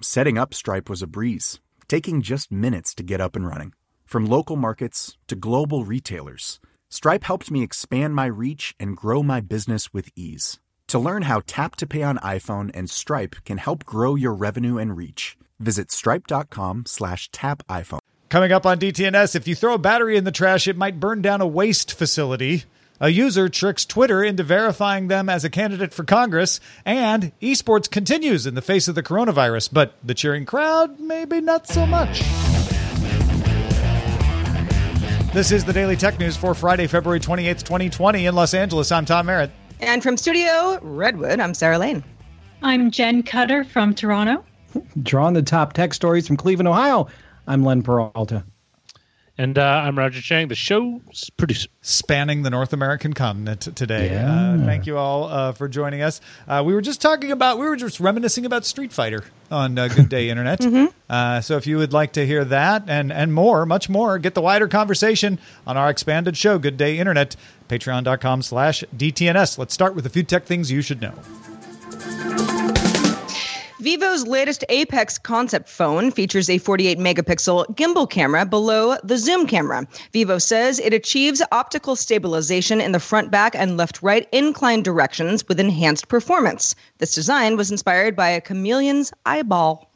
Setting up Stripe was a breeze, taking just minutes to get up and running. From local markets to global retailers, Stripe helped me expand my reach and grow my business with ease. To learn how Tap to Pay on iPhone and Stripe can help grow your revenue and reach, visit stripe.com slash tap iPhone. Coming up on DTNS, if you throw a battery in the trash, it might burn down a waste facility. A user tricks Twitter into verifying them as a candidate for Congress, and esports continues in the face of the coronavirus, but the cheering crowd, maybe not so much. This is the Daily Tech News for Friday, February 28th, 2020, in Los Angeles. I'm Tom Merritt. And from Studio Redwood, I'm Sarah Lane. I'm Jen Cutter from Toronto. Drawing the top tech stories from Cleveland, Ohio, I'm Len Peralta. And uh, I'm Roger Chang, the show's producer. Spanning the North American continent today. Yeah. Uh, thank you all uh, for joining us. Uh, we were just talking about, we were just reminiscing about Street Fighter on uh, Good Day Internet. uh, so if you would like to hear that and, and more, much more, get the wider conversation on our expanded show, Good Day Internet, patreon.com slash DTNS. Let's start with a few tech things you should know. Vivo's latest Apex concept phone features a 48 megapixel gimbal camera below the zoom camera. Vivo says it achieves optical stabilization in the front, back, and left right inclined directions with enhanced performance. This design was inspired by a chameleon's eyeball.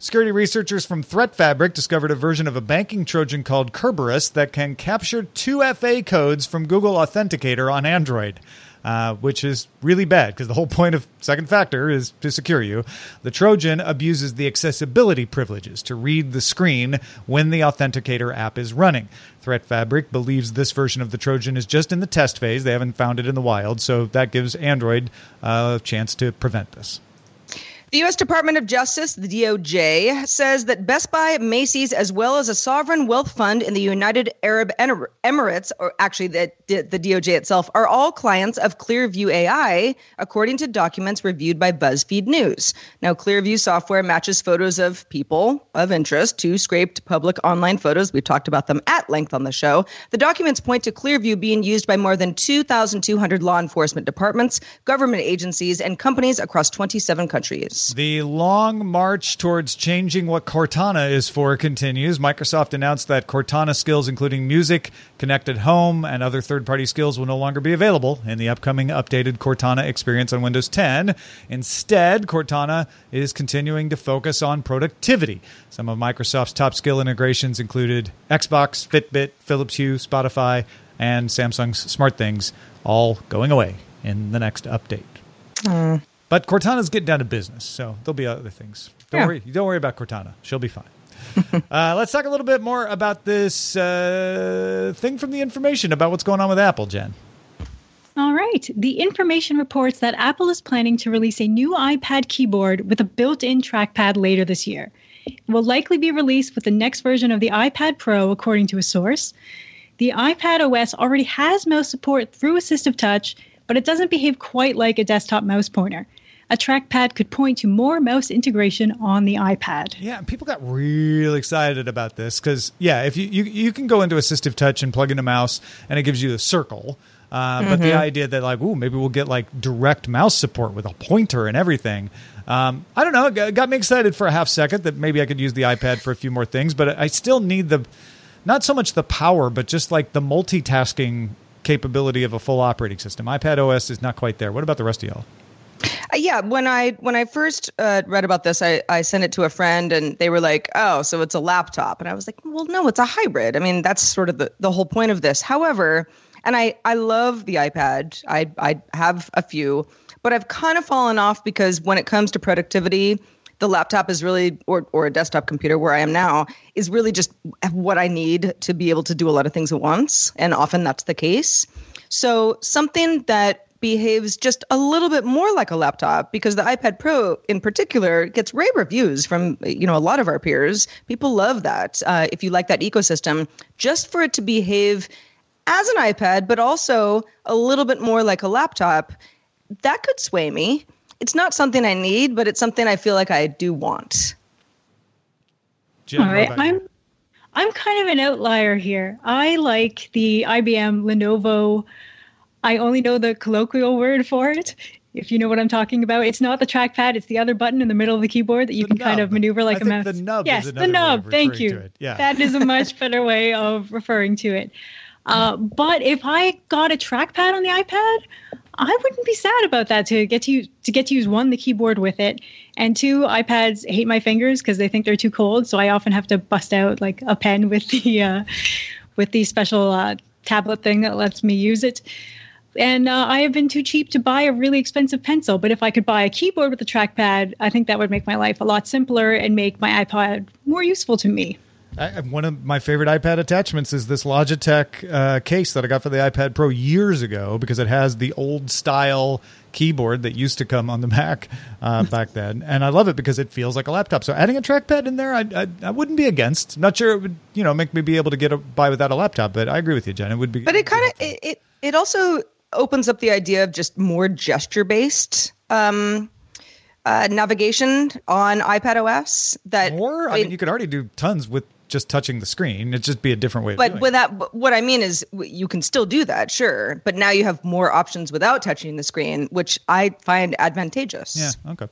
Security researchers from Threat Fabric discovered a version of a banking Trojan called Cerberus that can capture 2FA codes from Google Authenticator on Android. Uh, which is really bad because the whole point of second factor is to secure you. The Trojan abuses the accessibility privileges to read the screen when the Authenticator app is running. Threat Fabric believes this version of the Trojan is just in the test phase. They haven't found it in the wild, so that gives Android uh, a chance to prevent this. The U.S. Department of Justice, the DOJ, says that Best Buy, Macy's, as well as a sovereign wealth fund in the United Arab Emirates, or actually the, the DOJ itself, are all clients of Clearview AI, according to documents reviewed by BuzzFeed News. Now, Clearview software matches photos of people of interest to scraped public online photos. We've talked about them at length on the show. The documents point to Clearview being used by more than 2,200 law enforcement departments, government agencies, and companies across 27 countries. The long march towards changing what Cortana is for continues. Microsoft announced that Cortana skills, including music, connected home, and other third party skills, will no longer be available in the upcoming updated Cortana experience on Windows 10. Instead, Cortana is continuing to focus on productivity. Some of Microsoft's top skill integrations included Xbox, Fitbit, Philips Hue, Spotify, and Samsung's SmartThings, all going away in the next update. Mm. But Cortana's getting down to business, so there'll be other things. Don't Yeah. worry. Don't worry about Cortana. She'll be fine. uh, let's talk a little bit more about this uh, thing from the information about what's going on with Apple, Jen. All right. The information reports that Apple is planning to release a new iPad keyboard with a built in trackpad later this year. It will likely be released with the next version of the iPad Pro, according to a source. The iPad OS already has mouse support through Assistive Touch, but it doesn't behave quite like a desktop mouse pointer. A trackpad could point to more mouse integration on the iPad. Yeah, people got really excited about this because, yeah, if you, you you can go into Assistive Touch and plug in a mouse and it gives you a circle. Uh, But the idea that like, ooh, maybe we'll get like direct mouse support with a pointer and everything. Um, I don't know. It got me excited for a half second that maybe I could use the iPad for a few more things, but I still need the not so much the power, but just like the multitasking capability of a full operating system. iPad OS is not quite there. What about the rest of y'all? Uh, yeah, when I when I first uh, read about this, I, I sent it to a friend, and they were like, "Oh, so it's a laptop," and I was like, "Well, no, it's a hybrid. I mean, that's sort of the, the whole point of this." However, and I I love the iPad. I I have a few, but I've kind of fallen off because when it comes to productivity, the laptop is really or or a desktop computer where I am now is really just what I need to be able to do a lot of things at once, and often that's the case. So something that behaves just a little bit more like a laptop because the iPad Pro in particular gets rave reviews from you know a lot of our peers. People love that. Uh, if you like that ecosystem, just for it to behave as an iPad, but also a little bit more like a laptop, that could sway me. It's not something I need, but it's something I feel like I do want. Jen, All what right, you? I'm I'm kind of an outlier here. I like the IBM Lenovo. I only know the colloquial word for it. If you know what I'm talking about, it's not the trackpad; it's the other button in the middle of the keyboard that you The can kind of maneuver like I a mouse. the nub yes, the nub. Thank you. Yeah. That is a much better way of referring to it. Uh, but if I got a trackpad on the iPad, I wouldn't be sad about that. To get to use, to get to use one the keyboard with it, and two iPads hate my fingers because they think they're too cold. So I often have to bust out like a pen with the uh, with the special uh, tablet thing that lets me use it. And uh, I have been too cheap to buy a really expensive pencil. But if I could buy a keyboard with a trackpad, I think that would make my life a lot simpler and make my iPad more useful to me. I, I- one of my favorite iPad attachments is this Logitech uh, case that I got for the iPad Pro years ago because it has the old style keyboard that used to come on the Mac uh, back then, and I love it because it feels like a laptop. So adding a trackpad in there, I, I, I wouldn't be against. Not sure it would you know make me be able to get a, by without a laptop, but I agree with you, Jen. It would be. But it kind of it, it it also opens up the idea of just more gesture based um, uh, navigation on iPad OS. That Or I mean, you could already do tons with just touching the screen. It'd just be a different way. of but doing it. what I mean is you can still do that, sure. But now you have more options without touching the screen, which I find advantageous. Yeah. Okay.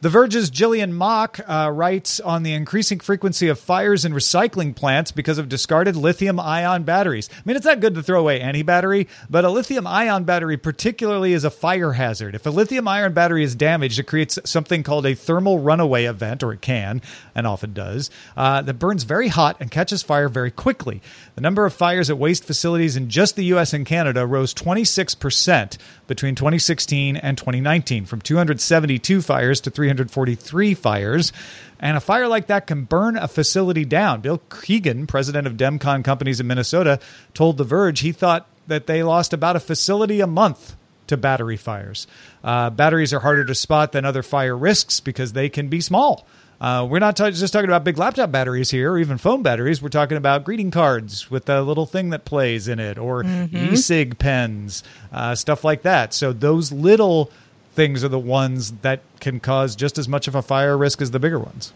The Verge's Gillian Mock uh, writes on the increasing frequency of fires in recycling plants because of discarded lithium ion batteries. I mean, it's not good to throw away any battery, but a lithium ion battery, particularly, is a fire hazard. If a lithium ion battery is damaged, it creates something called a thermal runaway event, or it can, and often does, uh, that burns very hot and catches fire very quickly. The number of fires at waste facilities in just the U.S. and Canada rose 26% between 2016 and 2019, from 272 fires to 343 fires. And a fire like that can burn a facility down. Bill Keegan, president of Demcon Companies in Minnesota, told The Verge he thought that they lost about a facility a month to battery fires. Uh, batteries are harder to spot than other fire risks because they can be small. Uh, we're not ta- just talking about big laptop batteries here, or even phone batteries. We're talking about greeting cards with a little thing that plays in it, or e-cig pens, uh, stuff like that. So those little things are the ones that can cause just as much of a fire risk as the bigger ones.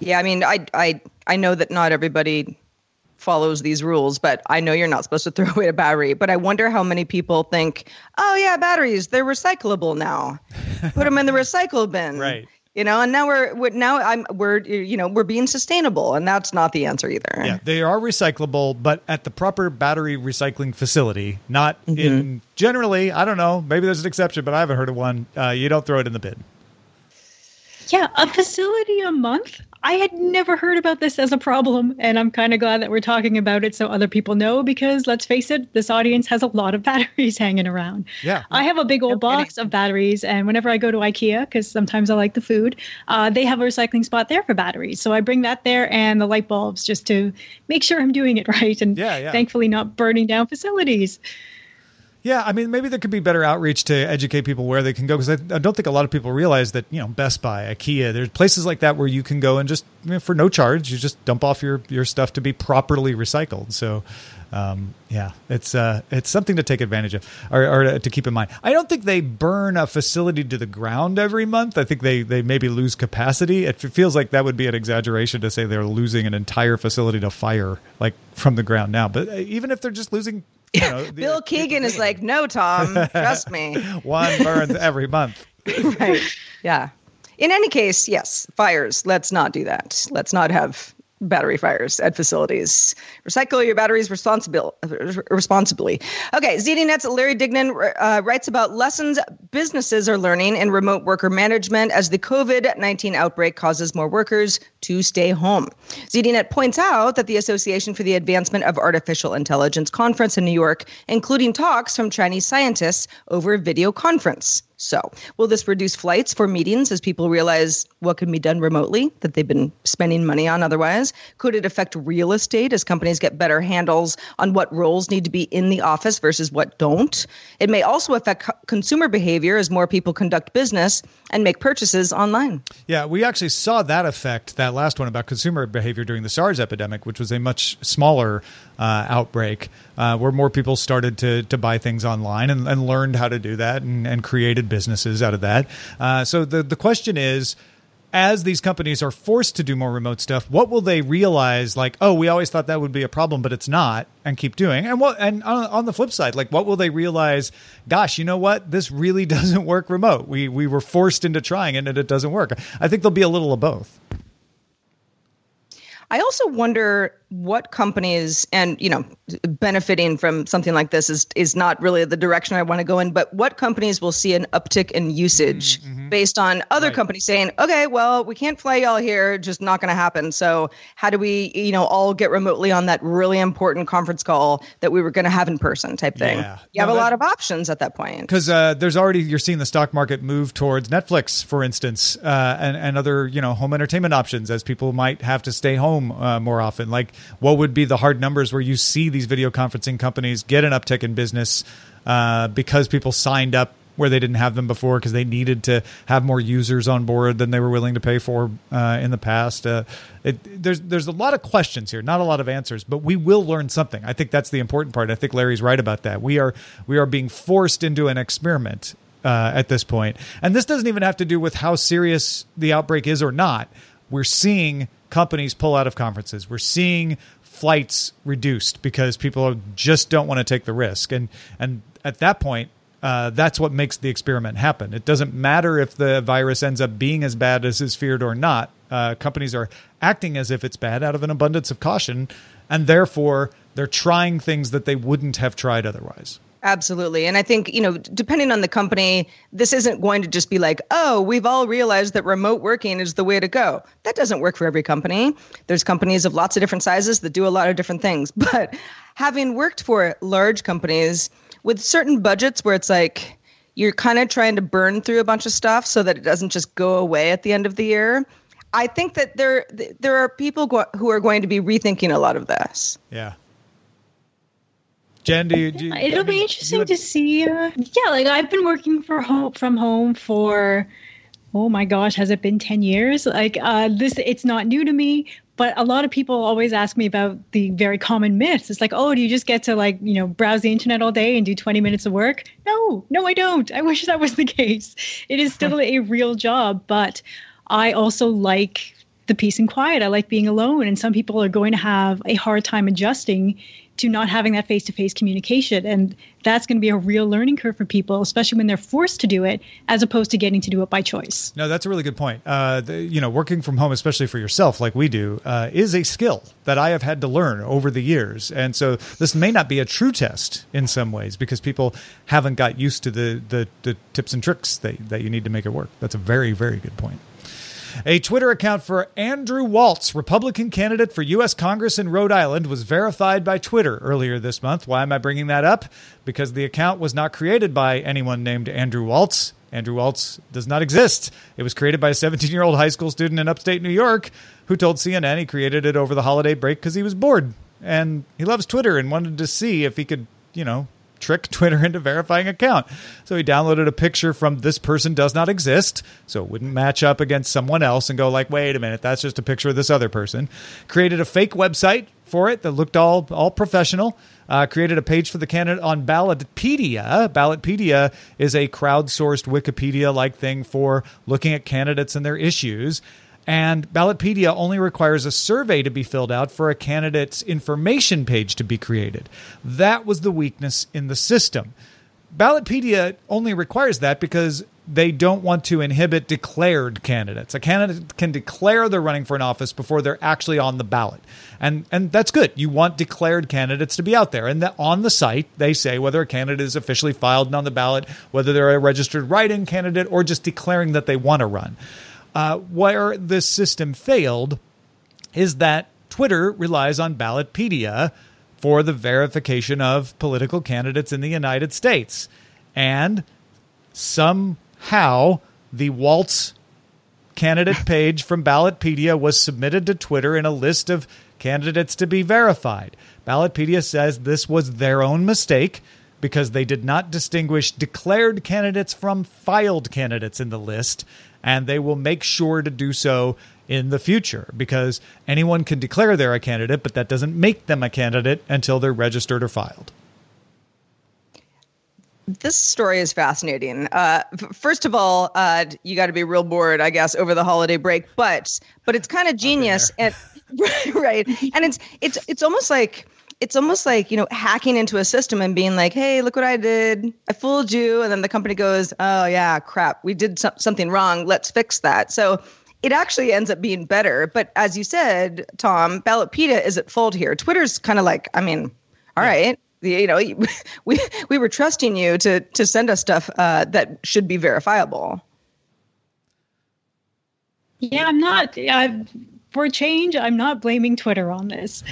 Yeah, I mean, I I I know that not everybody follows these rules, but I know you're not supposed to throw away a battery. But I wonder how many people think, oh yeah, batteries they're recyclable now. Put them in the recycle bin. Right. You know, and now we're, we're now I'm we're you know we're being sustainable, and that's not the answer either. Yeah, they are recyclable, but at the proper battery recycling facility, not in generally. I don't know. Maybe there's an exception, but I haven't heard of one. Uh, you don't throw it in the bin. Yeah, a facility a month? I had never heard about this as a problem, and I'm kind of glad that we're talking about it so other people know because let's face it, this audience has a lot of batteries hanging around. Yeah. I have a big old No kidding. box of batteries, and whenever I go to IKEA, because sometimes I like the food, uh, they have a recycling spot there for batteries. So I bring that there and the light bulbs just to make sure I'm doing it right and Yeah, yeah. thankfully not burning down facilities. Yeah, I mean, maybe there could be better outreach to educate people where they can go because I, I don't think a lot of people realize that you know Best Buy, IKEA, there's places like that where you can go and just I mean, for no charge, you just dump off your your stuff to be properly recycled. So. Um, yeah, it's uh, it's something to take advantage of or, or to keep in mind. I don't think they burn a facility to the ground every month. I think they they maybe lose capacity. It feels like that would be an exaggeration to say they're losing an entire facility to fire like from the ground now. But uh, even if they're just losing, you know, the- Bill Keegan is like, no, Tom, trust me. one burns every month. right. Yeah. In any case, yes, fires. Let's not do that. Let's not have battery fires at facilities. Recycle your batteries responsibil- responsibly. Okay, ZDNet's Larry Dignan uh, writes about lessons businesses are learning in remote worker management as the COVID 19 outbreak causes more workers to stay home. ZDNet points out that the Association for the Advancement of Artificial Intelligence conference in New York, including talks from Chinese scientists over video conference. So, will this reduce flights for meetings as people realize what can be done remotely that they've been spending money on otherwise? Could it affect real estate as companies get better handles on what roles need to be in the office versus what don't? It may also affect co- consumer behavior as more people conduct business and make purchases online. Yeah, we actually saw that effect, that last one about consumer behavior during the SARS epidemic, which was a much smaller uh, outbreak, uh, where more people started to, to buy things online and, and learned how to do that and, and created businesses out of that. Uh, so the, the question is, as these companies are forced to do more remote stuff, what will they realize? Like, oh, we always thought that would be a problem, but it's not, and keep doing. And what? And on, on, the flip side, like, what will they realize? Gosh, you know what? This really doesn't work remote. We we were forced into trying it, and it doesn't work. I think there'll be a little of both. I also wonder what companies and you know benefiting from something like this is is not really the direction I want to go in but what companies will see an uptick in usage mm-hmm. Based on other right. companies saying okay well we can't fly y'all here just not going to happen so how do we you know all get remotely on that really important conference call that we were going to have in person type thing yeah. you no, have a lot of options at that point because uh, there's already you're seeing the stock market move towards Netflix for instance uh, and and other you know home entertainment options as people might have to stay home uh, more often like what would be the hard numbers where you see these video conferencing companies get an uptick in business uh, because people signed up where they didn't have them before because they needed to have more users on board than they were willing to pay for uh, in the past. Uh, it, there's there's a lot of questions here, not a lot of answers, but we will learn something. I think that's the important part. I think Larry's right about that. We are we are being forced into an experiment uh, at this point, and this doesn't even have to do with how serious the outbreak is or not. We're seeing companies pull out of conferences. We're seeing flights reduced because people just don't want to take the risk. And and at that point, uh, that's what makes the experiment happen. It doesn't matter if the virus ends up being as bad as is feared or not. Uh, companies are acting as if it's bad out of an abundance of caution, and therefore they're trying things that they wouldn't have tried otherwise. Absolutely. And I think, you know, depending on the company, this isn't going to just be like, oh, we've all realized that remote working is the way to go. That doesn't work for every company. There's companies of lots of different sizes that do a lot of different things. But having worked for large companies with certain budgets where it's like you're kind of trying to burn through a bunch of stuff so that it doesn't just go away at the end of the year. I think that there there are people who are going to be rethinking a lot of this. Yeah. Jen, do you? Do you It'll I mean, be interesting to see. Uh, yeah, like I've been working for home from home for. Oh my gosh, has it been 10 years? Like uh, this, it's not new to me, but a lot of people always ask me about the very common myths. It's like, oh, do you just get to like, you know, browse the internet all day and do 20 minutes of work? No, no, I don't. I wish that was the case. It is still a real job, but I also like the peace and quiet. I like being alone. And some people are going to have a hard time adjusting to not having that face to face communication. And that's going to be a real learning curve for people, especially when they're forced to do it as opposed to getting to do it by choice. No, that's a really good point. Uh, the, you know, working from home, especially for yourself, like we do, uh, is a skill that I have had to learn over the years. And so this may not be a true test in some ways because people haven't got used to the, the, the tips and tricks that, that you need to make it work. That's a very, very good point. A Twitter account for Andrew Walz, Republican candidate for U.S. Congress in Rhode Island, was verified by Twitter earlier this month. Why am I bringing that up? Because the account was not created by anyone named Andrew Walz. Andrew Walz does not exist. It was created by a 17 year old high school student in upstate New York who told CNN he created it over the holiday break because he was bored. And he loves Twitter and wanted to see if he could, you know, trick Twitter into verifying account. So he downloaded a picture from this person does not exist, so it wouldn't match up against someone else and go like, wait a minute, that's just a picture of this other person. Created a fake website for it that looked all all professional. Uh, created a page for the candidate on Ballotpedia. Ballotpedia is a crowdsourced Wikipedia like thing for looking at candidates and their issues. And Ballotpedia only requires a survey to be filled out for a candidate's information page to be created. That was the weakness in the system. Ballotpedia only requires that because they don't want to inhibit declared candidates. A candidate can declare they're running for an office before they're actually on the ballot. And and that's good. You want declared candidates to be out there. And that on the site they say whether a candidate is officially filed and on the ballot, whether they're a registered write-in candidate or just declaring that they want to run. Uh, where this system failed is that Twitter relies on Ballotpedia for the verification of political candidates in the United States. And somehow the Walz candidate page from Ballotpedia was submitted to Twitter in a list of candidates to be verified. Ballotpedia says this was their own mistake because they did not distinguish declared candidates from filed candidates in the list, and they will make sure to do so in the future because anyone can declare they're a candidate, but that doesn't make them a candidate until they're registered or filed. This story is fascinating. Uh, first of all, uh, you got to be real bored, I guess, over the holiday break. But but it's kind of genius, and right, and it's it's it's almost like it's almost like you know hacking into a system and being like, "Hey, look what I did! I fooled you," and then the company goes, "Oh yeah, crap, we did so- something wrong. Let's fix that." So it actually ends up being better. But as you said, Tom, Ballotpedia is at fault here. Twitter's kind of like, I mean, all right you know we we were trusting you to to send us stuff uh, that should be verifiable yeah i'm not uh, for change i'm not blaming twitter on this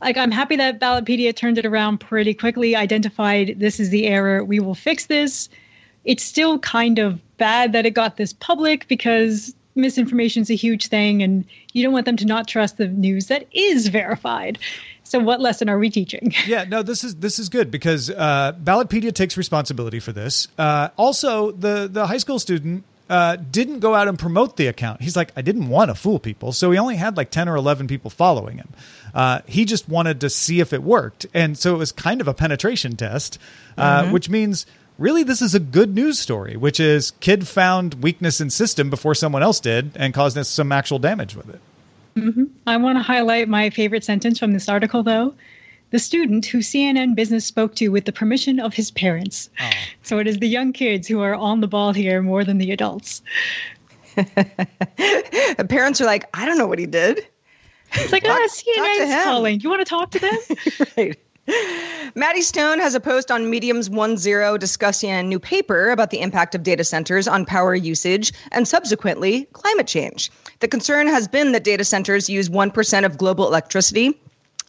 like i'm happy that ballotpedia turned it around pretty quickly identified this is the error we will fix this it's still kind of bad that it got this public because misinformation is a huge thing and you don't want them to not trust the news that is verified so what lesson are we teaching? yeah, no, this is this is good because uh, Ballotpedia takes responsibility for this. Uh, also, the the high school student uh, didn't go out and promote the account. He's like, I didn't want to fool people, so he only had like ten or eleven people following him. Uh, he just wanted to see if it worked, and so it was kind of a penetration test, uh, mm-hmm. which means really this is a good news story, which is kid found weakness in system before someone else did and caused us some actual damage with it. Mm-hmm. I want to highlight my favorite sentence from this article, though. The student who CNN Business spoke to with the permission of his parents. Oh. So it is the young kids who are on the ball here more than the adults. the parents are like, I don't know what he did. It's like, ah, CNN's calling. You want to talk to them? right. Maddie Stone has a post on Medium's OneZero discussing a new paper about the impact of data centers on power usage and subsequently climate change. The concern has been that data centers use 1% of global electricity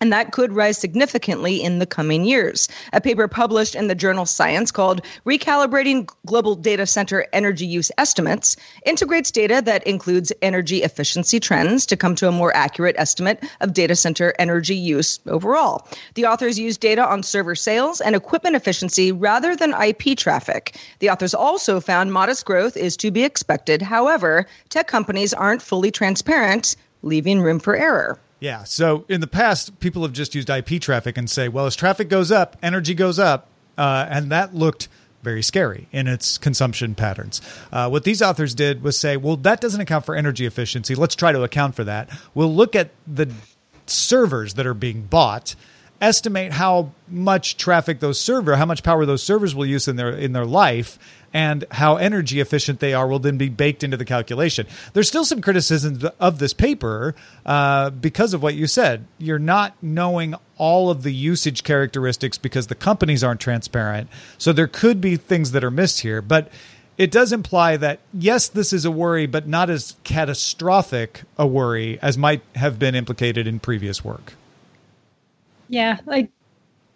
and that could rise significantly in the coming years. A paper published in the journal Science called Recalibrating Global Data Center Energy Use Estimates integrates data that includes energy efficiency trends to come to a more accurate estimate of data center energy use overall. The authors use data on server sales and equipment efficiency rather than IP traffic. The authors also found modest growth is to be expected. However, tech companies aren't fully transparent, leaving room for error. Yeah. So in the past, people have just used IP traffic and say, well, as traffic goes up, energy goes up. Uh, and that looked very scary in its consumption patterns. Uh, what these authors did was say, well, that doesn't account for energy efficiency. Let's try to account for that. We'll look at the servers that are being bought estimate how much traffic those server, how much power those servers will use in their in their life, and how energy efficient they are will then be baked into the calculation. There's still some criticisms of this paper uh, because of what you said. You're not knowing all of the usage characteristics because the companies aren't transparent. So there could be things that are missed here, but it does imply that yes, this is a worry, but not as catastrophic a worry as might have been implicated in previous work. Yeah, like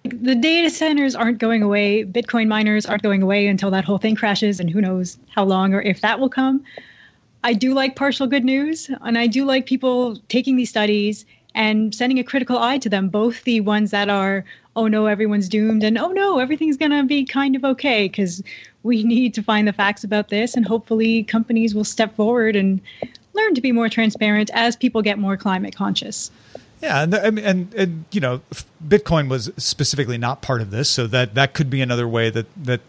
the data centers aren't going away. Bitcoin miners aren't going away until that whole thing crashes, and who knows how long or if that will come. I do like partial good news, and I do like people taking these studies and sending a critical eye to them, both the ones that are, oh no, everyone's doomed, and oh no, everything's going to be kind of okay, because we need to find the facts about this, and hopefully companies will step forward and learn to be more transparent as people get more climate conscious. Yeah, and, and and you know, Bitcoin was specifically not part of this, so that that could be another way that that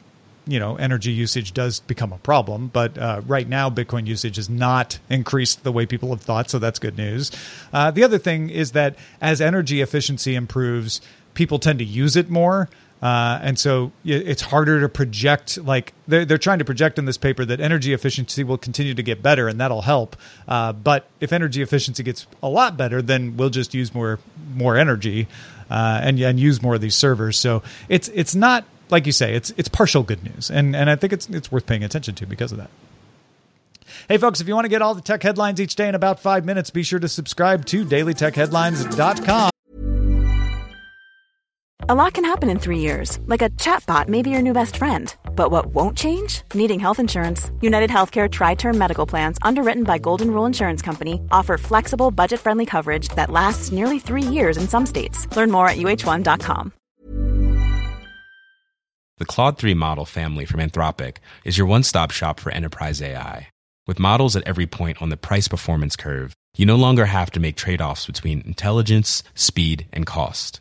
you know energy usage does become a problem. But uh, right now, Bitcoin usage has not increased the way people have thought, so that's good news. Uh, the other thing is that as energy efficiency improves, people tend to use it more. Uh, and so it's harder to project. Like they're, they're trying to project in this paper that energy efficiency will continue to get better, and that'll help. Uh, but if energy efficiency gets a lot better, then we'll just use more more energy uh, and and use more of these servers. So it's it's not like you say. It's it's partial good news, and and I think it's it's worth paying attention to because of that. Hey, folks, if you want to get all the tech headlines each day in about five minutes, be sure to subscribe to dailytechheadlines.com. A lot can happen in three years, like a chatbot may be your new best friend. But what won't change? Needing health insurance. United Healthcare Tri Term Medical Plans, underwritten by Golden Rule Insurance Company, offer flexible, budget friendly coverage that lasts nearly three years in some states. Learn more at uh1.com. The Claude 3 model family from Anthropic is your one stop shop for enterprise AI. With models at every point on the price performance curve, you no longer have to make trade offs between intelligence, speed, and cost.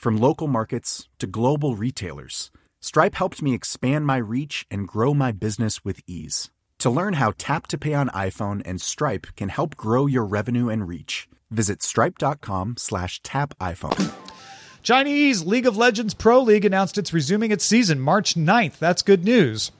From local markets to global retailers, Stripe helped me expand my reach and grow my business with ease. To learn how Tap to Pay on iPhone and Stripe can help grow your revenue and reach, visit stripe.com slash tap iPhone. Chinese League of Legends Pro League announced it's resuming its season March 9th. That's good news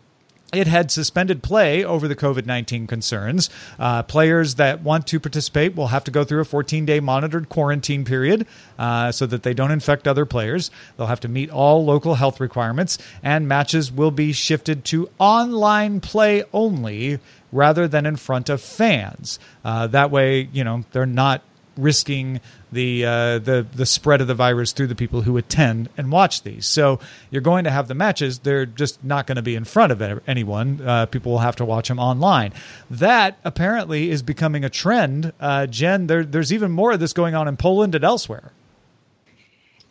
it had suspended play over the COVID 19 concerns. Uh, players that want to participate will have to go through a 14 day monitored quarantine period uh, so that they don't infect other players. They'll have to meet all local health requirements, and matches will be shifted to online play only rather than in front of fans. Uh, that way, you know, they're not risking the uh, the the spread of the virus through the people who attend and watch these. So you're going to have the matches; they're just not going to be in front of anyone. Uh, people will have to watch them online. That apparently is becoming a trend. Uh, Jen, there, there's even more of this going on in Poland and elsewhere.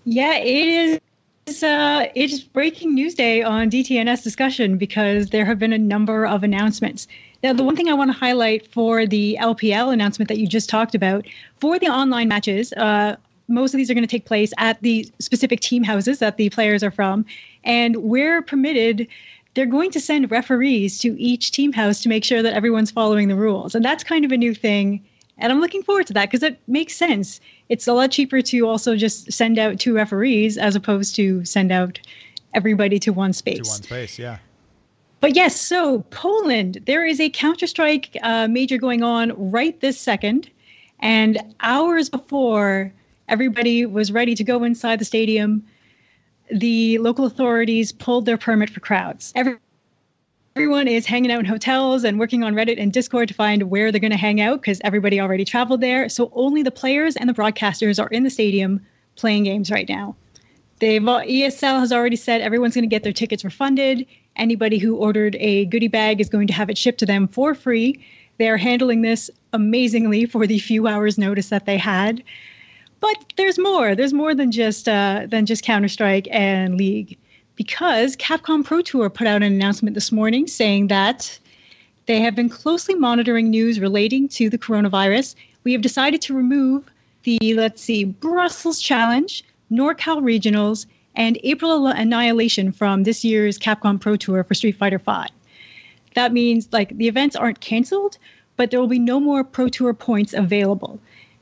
Yeah, it is uh, it's breaking news day on DTNS discussion because there have been a number of announcements. Now, the one thing I want to highlight for the LPL announcement that you just talked about for the online matches, uh, most of these are going to take place at the specific team houses that the players are from. And where permitted, they're going to send referees to each team house to make sure that everyone's following the rules. And that's kind of a new thing. And I'm looking forward to that because it makes sense. It's a lot cheaper to also just send out two referees as opposed to send out everybody to one space. To one space, yeah. But yes, so Poland, there is a Counter Strike uh, major going on right this second. And hours before everybody was ready to go inside the stadium, the local authorities pulled their permit for crowds. Every, everyone is hanging out in hotels and working on Reddit and Discord to find where they're going to hang out because everybody already traveled there. So only the players and the broadcasters are in the stadium playing games right now. They've ESL has already said everyone's going to get their tickets refunded. Anybody who ordered a goodie bag is going to have it shipped to them for free. They are handling this amazingly for the few hours notice that they had. But there's more. There's more than just uh, than just Counter Strike and League, because Capcom Pro Tour put out an announcement this morning saying that they have been closely monitoring news relating to the coronavirus. We have decided to remove the let's see Brussels Challenge, NorCal Regionals, and April Annihilation from this year's Capcom Pro Tour for Street Fighter V. That means like the events aren't canceled, but there will be no more Pro Tour points available.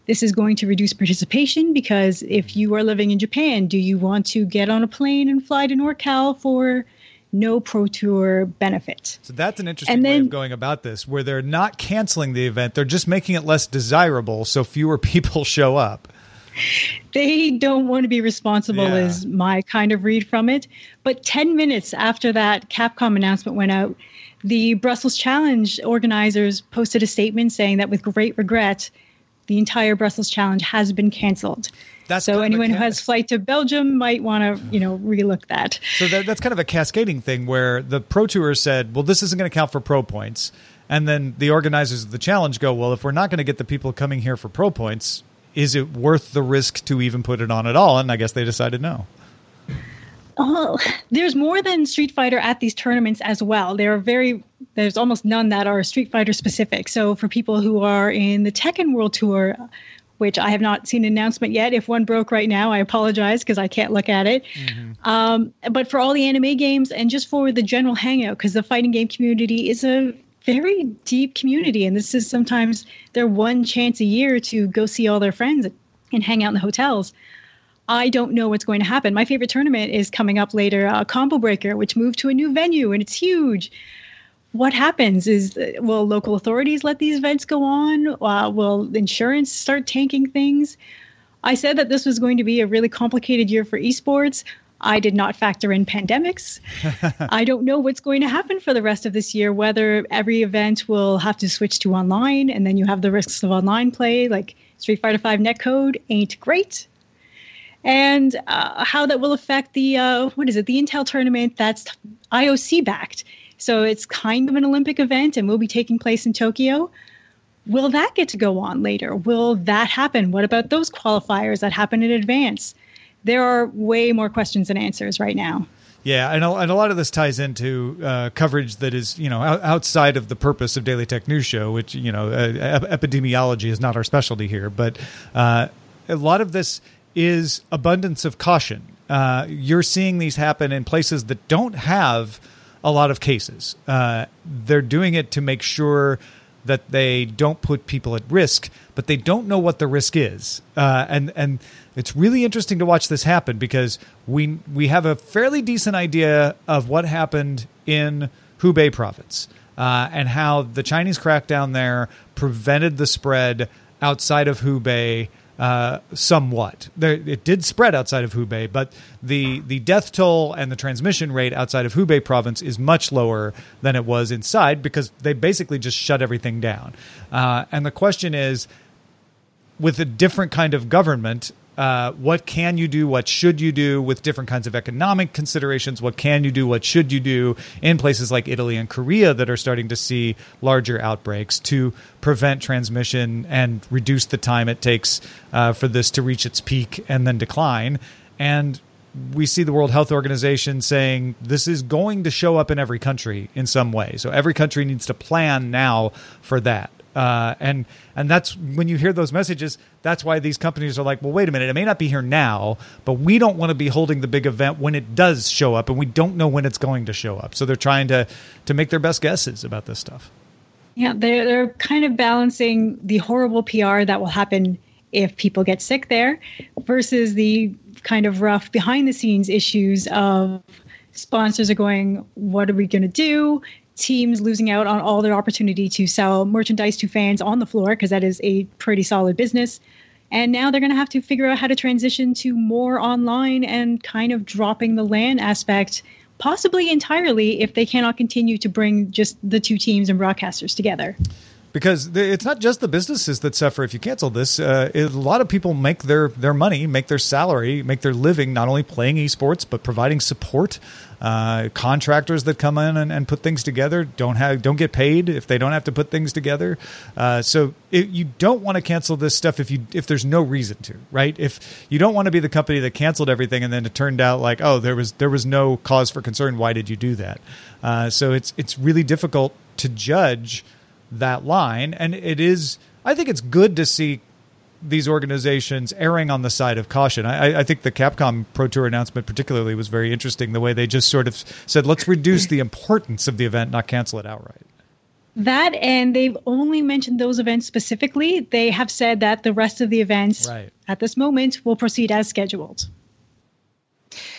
This is going to reduce participation because if you are living in Japan, do you want to get on a plane and fly to NorCal for no Pro Tour benefit? So that's an interesting then, way of going about this, where they're not canceling the event, they're just making it less desirable so fewer people show up. they don't want to be responsible, Yeah. is my kind of read from it. But 10 minutes after that Capcom announcement went out, the Brussels Challenge organizers posted a statement saying that with great regret, the entire Brussels Challenge has been canceled. That's so anyone who has flight to Belgium might want to, you know, relook that. So that, that's kind of a cascading thing where the Pro Tour said, well, this isn't going to count for pro points. And then the organizers of the challenge go, well, if we're not going to get the people coming here for pro points, is it worth the risk to even put it on at all? And I guess they decided no. Oh, there's more than Street Fighter at these tournaments as well. There are very there's almost none that are Street Fighter specific. So for people who are in the Tekken World Tour, which I have not seen an announcement yet. If one broke right now, I apologize because I can't look at it. Um, but for all the anime games and just for the general hangout, because the fighting game community is a very deep community, and this is sometimes their one chance a year to go see all their friends and hang out in the hotels. I don't know what's going to happen. My favorite tournament is coming up later, uh, Combo Breaker, which moved to a new venue and it's huge. What happens is, uh, will local authorities let these events go on? Uh, will insurance start tanking things? I said that this was going to be a really complicated year for esports. I did not factor in pandemics. I don't know what's going to happen for the rest of this year, whether every event will have to switch to online and then you have the risks of online play, like Street Fighter V netcode ain't great. And uh, how that will affect the uh, what is it the intel tournament that's ioc backed. So it's kind of an olympic event and will be taking place in tokyo. Will that get to go on later? Will that happen? What about those qualifiers that happen in advance there are way more questions than answers right now Yeah, and a, and a lot of this ties into uh, coverage that is, you know, out, outside of the purpose of Daily Tech News Show, which you know, uh, ep- epidemiology is not our specialty here, but uh, a lot of this is abundance of caution. Uh, you're seeing these happen in places that don't have a lot of cases. Uh, they're doing it to make sure that they don't put people at risk, but they don't know what the risk is. Uh, and and it's really interesting to watch this happen because we we have a fairly decent idea of what happened in Hubei province uh, and how the Chinese crackdown there prevented the spread outside of Hubei uh, somewhat. There, it did spread outside of Hubei, but the the death toll and the transmission rate outside of Hubei province is much lower than it was inside because they basically just shut everything down. Uh, and the question is, with a different kind of government, uh, what can you do? What should you do with different kinds of economic considerations? What can you do? What should you do in places like Italy and Korea that are starting to see larger outbreaks to prevent transmission and reduce the time it takes uh, for this to reach its peak and then decline? And we see the World Health Organization saying this is going to show up in every country in some way. So every country needs to plan now for that. Uh, and and that's when you hear those messages. That's why these companies are like, well, wait a minute, it may not be here now, but we don't want to be holding the big event when it does show up, and we don't know when it's going to show up. So they're trying to to make their best guesses about this stuff. Yeah, they're, they're kind of balancing the horrible PR that will happen if people get sick there versus the kind of rough behind the scenes issues of sponsors are going, what are we going to do? Teams losing out on all their opportunity to sell merchandise to fans on the floor because that is a pretty solid business. And now they're going to have to figure out how to transition to more online and kind of dropping the LAN aspect, possibly entirely, if they cannot continue to bring just the two teams and broadcasters together. Because it's not just the businesses that suffer if you cancel this. Uh, a lot of people make their their money, make their salary, make their living not only playing esports but providing support. Uh, contractors that come in and, and put things together don't have don't get paid if they don't have to put things together. Uh, so it, you don't want to cancel this stuff if you if there's no reason to, right? If you don't want to be the company that canceled everything and then it turned out like oh there was there was no cause for concern. Why did you do that? Uh, so it's it's really difficult to judge that line. And it is, I think it's good to see these organizations erring on the side of caution. I, I think the Capcom Pro Tour announcement, particularly, was very interesting. The way they just sort of said, let's reduce the importance of the event, not cancel it outright. That and they've only mentioned those events specifically. They have said that the rest of the events Right. at this moment will proceed as scheduled.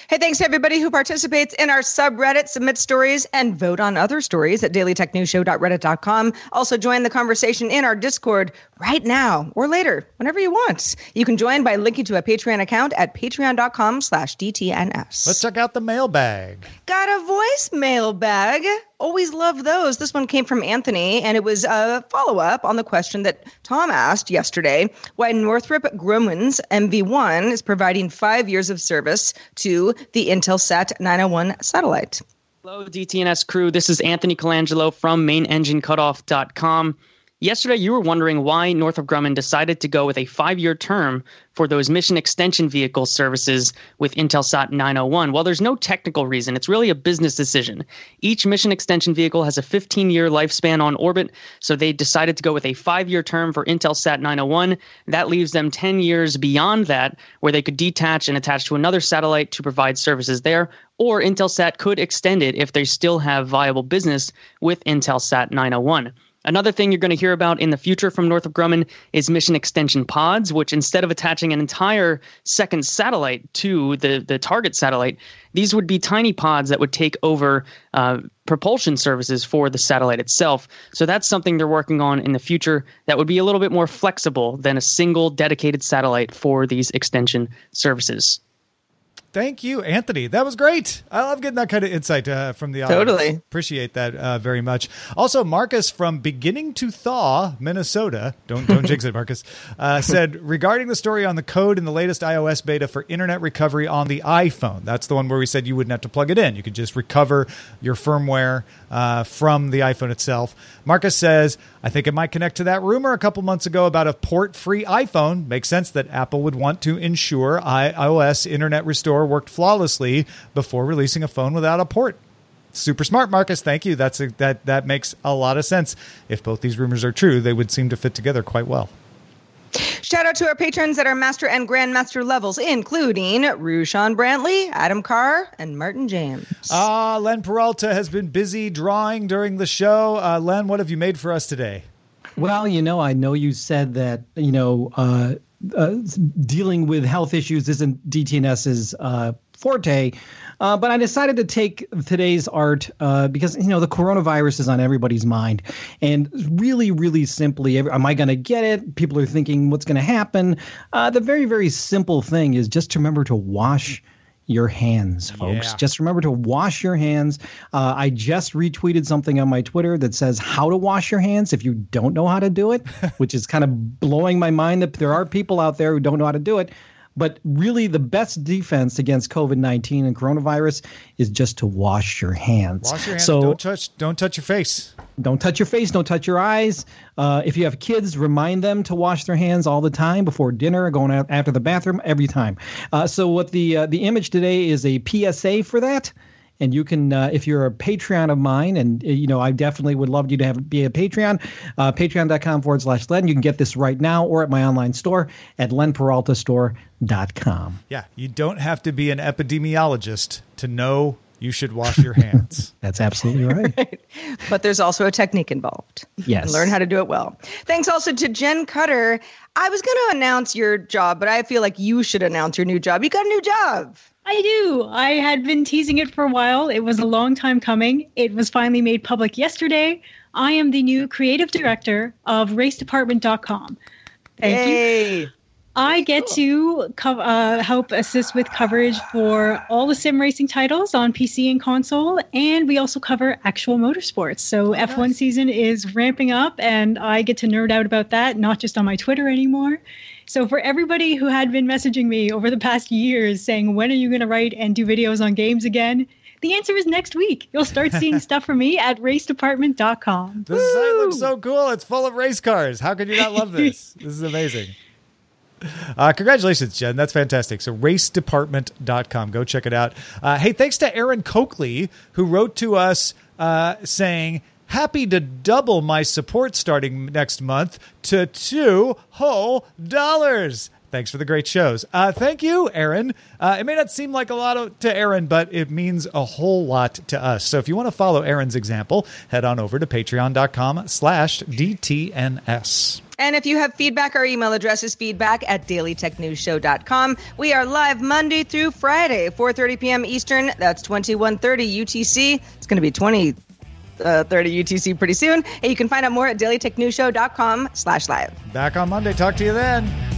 Hey, thanks to everybody who participates in our subreddit, submit stories, and vote on other stories at dailytechnewsshow.reddit.com. Also, join the conversation in our Discord right now or later, whenever you want. You can join by linking to a Patreon account at patreon.com slash DTNS. Let's check out the mailbag. Got a voicemail bag. Always love those. This one came from Anthony, and it was a follow up on the question that Tom asked yesterday why Northrop Grumman's MV1 is providing five years of service to the Intelsat 901 satellite. Hello, DTNS crew. This is Anthony Colangelo from MainEngineCutoff.com. Yesterday, you were wondering why Northrop Grumman decided to go with a five year term for those mission extension vehicle services with Intelsat 901. Well, there's no technical reason. It's really a business decision. Each mission extension vehicle has a 15 year lifespan on orbit, so they decided to go with a five year term for Intelsat 901. That leaves them 10 years beyond that, where they could detach and attach to another satellite to provide services there. Or Intelsat could extend it if they still have viable business with Intelsat 901. Another thing you're going to hear about in the future from Northrop Grumman is mission extension pods, which instead of attaching an entire second satellite to the, the target satellite, these would be tiny pods that would take over uh, propulsion services for the satellite itself. So that's something they're working on in the future that would be a little bit more flexible than a single dedicated satellite for these extension services. Thank you, Anthony. That was great. I love getting that kind of insight uh, from the audience. Totally. Appreciate that uh, very much. Also, Marcus from Beginning to Thaw, Minnesota, don't, don't jinx it, Marcus, uh, said regarding the story on the code in the latest iOS beta for internet recovery on the iPhone. That's the one where we said you wouldn't have to plug it in. You could just recover your firmware uh, from the iPhone itself. Marcus says, I think it might connect to that rumor a couple months ago about a port free iPhone. Makes sense that Apple would want to ensure iOS Internet Restore worked flawlessly before releasing a phone without a port. Super smart, Marcus. Thank you. That's a, that that makes a lot of sense. If both these rumors are true, they would seem to fit together quite well. Shout out to our patrons at our master and grandmaster levels, including Rushan Brantley, Adam Carr, and Martin James. Ah, uh, Len Peralta has been busy drawing during the show. Uh, Len, what have you made for us today? Well, you know, I know you said that, you know, uh, uh dealing with health issues isn't DTNS's uh, forte. Uh, but I decided to take today's art uh, because you know the coronavirus is on everybody's mind, and really, really simply, am I going to get it? People are thinking, what's going to happen? Uh, the very, very simple thing is just to remember to wash your hands, folks. Yeah. Just remember to wash your hands. Uh, I just retweeted something on my Twitter that says how to wash your hands if you don't know how to do it, which is kind of blowing my mind that there are people out there who don't know how to do it. But really, the best defense against COVID nineteen and coronavirus is just to wash your hands. Wash your hands. So don't touch. Don't touch your face. don't touch your face. Don't touch your eyes. Uh, if you have kids, remind them to wash their hands all the time before dinner, going out after the bathroom, every time. Uh, so what the uh, the image today is a PSA for that. And you can, uh, if you're a Patreon of mine, and uh, you know, I definitely would love you to have be a Patreon, uh, patreon.com forward slash Len. You can get this right now or at my online store at lenperaltastore.com. Yeah, you don't have to be an epidemiologist to know you should wash your hands. That's absolutely right. but there's also a technique involved. Yes. And learn how to do it well. Thanks also to Jen Cutter. I was going to announce your job, but I feel like you should announce your new job. You got a new job. I do. I had been teasing it for a while. It was a long time coming. It was finally made public yesterday. I am the new creative director of racedepartment.com. Thank Yay. you. I get to co- uh, help assist with coverage for all the sim racing titles on PC and console, and we also cover actual motorsports. So F1 season is ramping up, and I get to nerd out about that, not just on my Twitter anymore. So for everybody who had been messaging me over the past years saying, when are you going to write and do videos on games again? The answer is next week. You'll start seeing stuff from me at racedepartment.com. This site looks so cool. It's full of race cars. How could you not love this? this is amazing. Uh, congratulations, Jen. That's fantastic. So, racedepartment.com. Go check it out. Uh, hey, thanks to Aaron Coakley, who wrote to us uh, saying, Happy to double my support starting next month to two whole dollars. Thanks for the great shows. Uh, thank you, Aaron. Uh, it may not seem like a lot of, to Aaron, but it means a whole lot to us. So if you want to follow Aaron's example, head on over to patreon.com slash DTNS. And if you have feedback, our email address is feedback at dailytechnewsshow.com. We are live Monday through Friday, 4.30 p.m. Eastern. That's 2130 UTC. It's going to be 20 uh, 30 UTC pretty soon. And you can find out more at dailytechnewsshow.com slash live. Back on Monday. Talk to you then.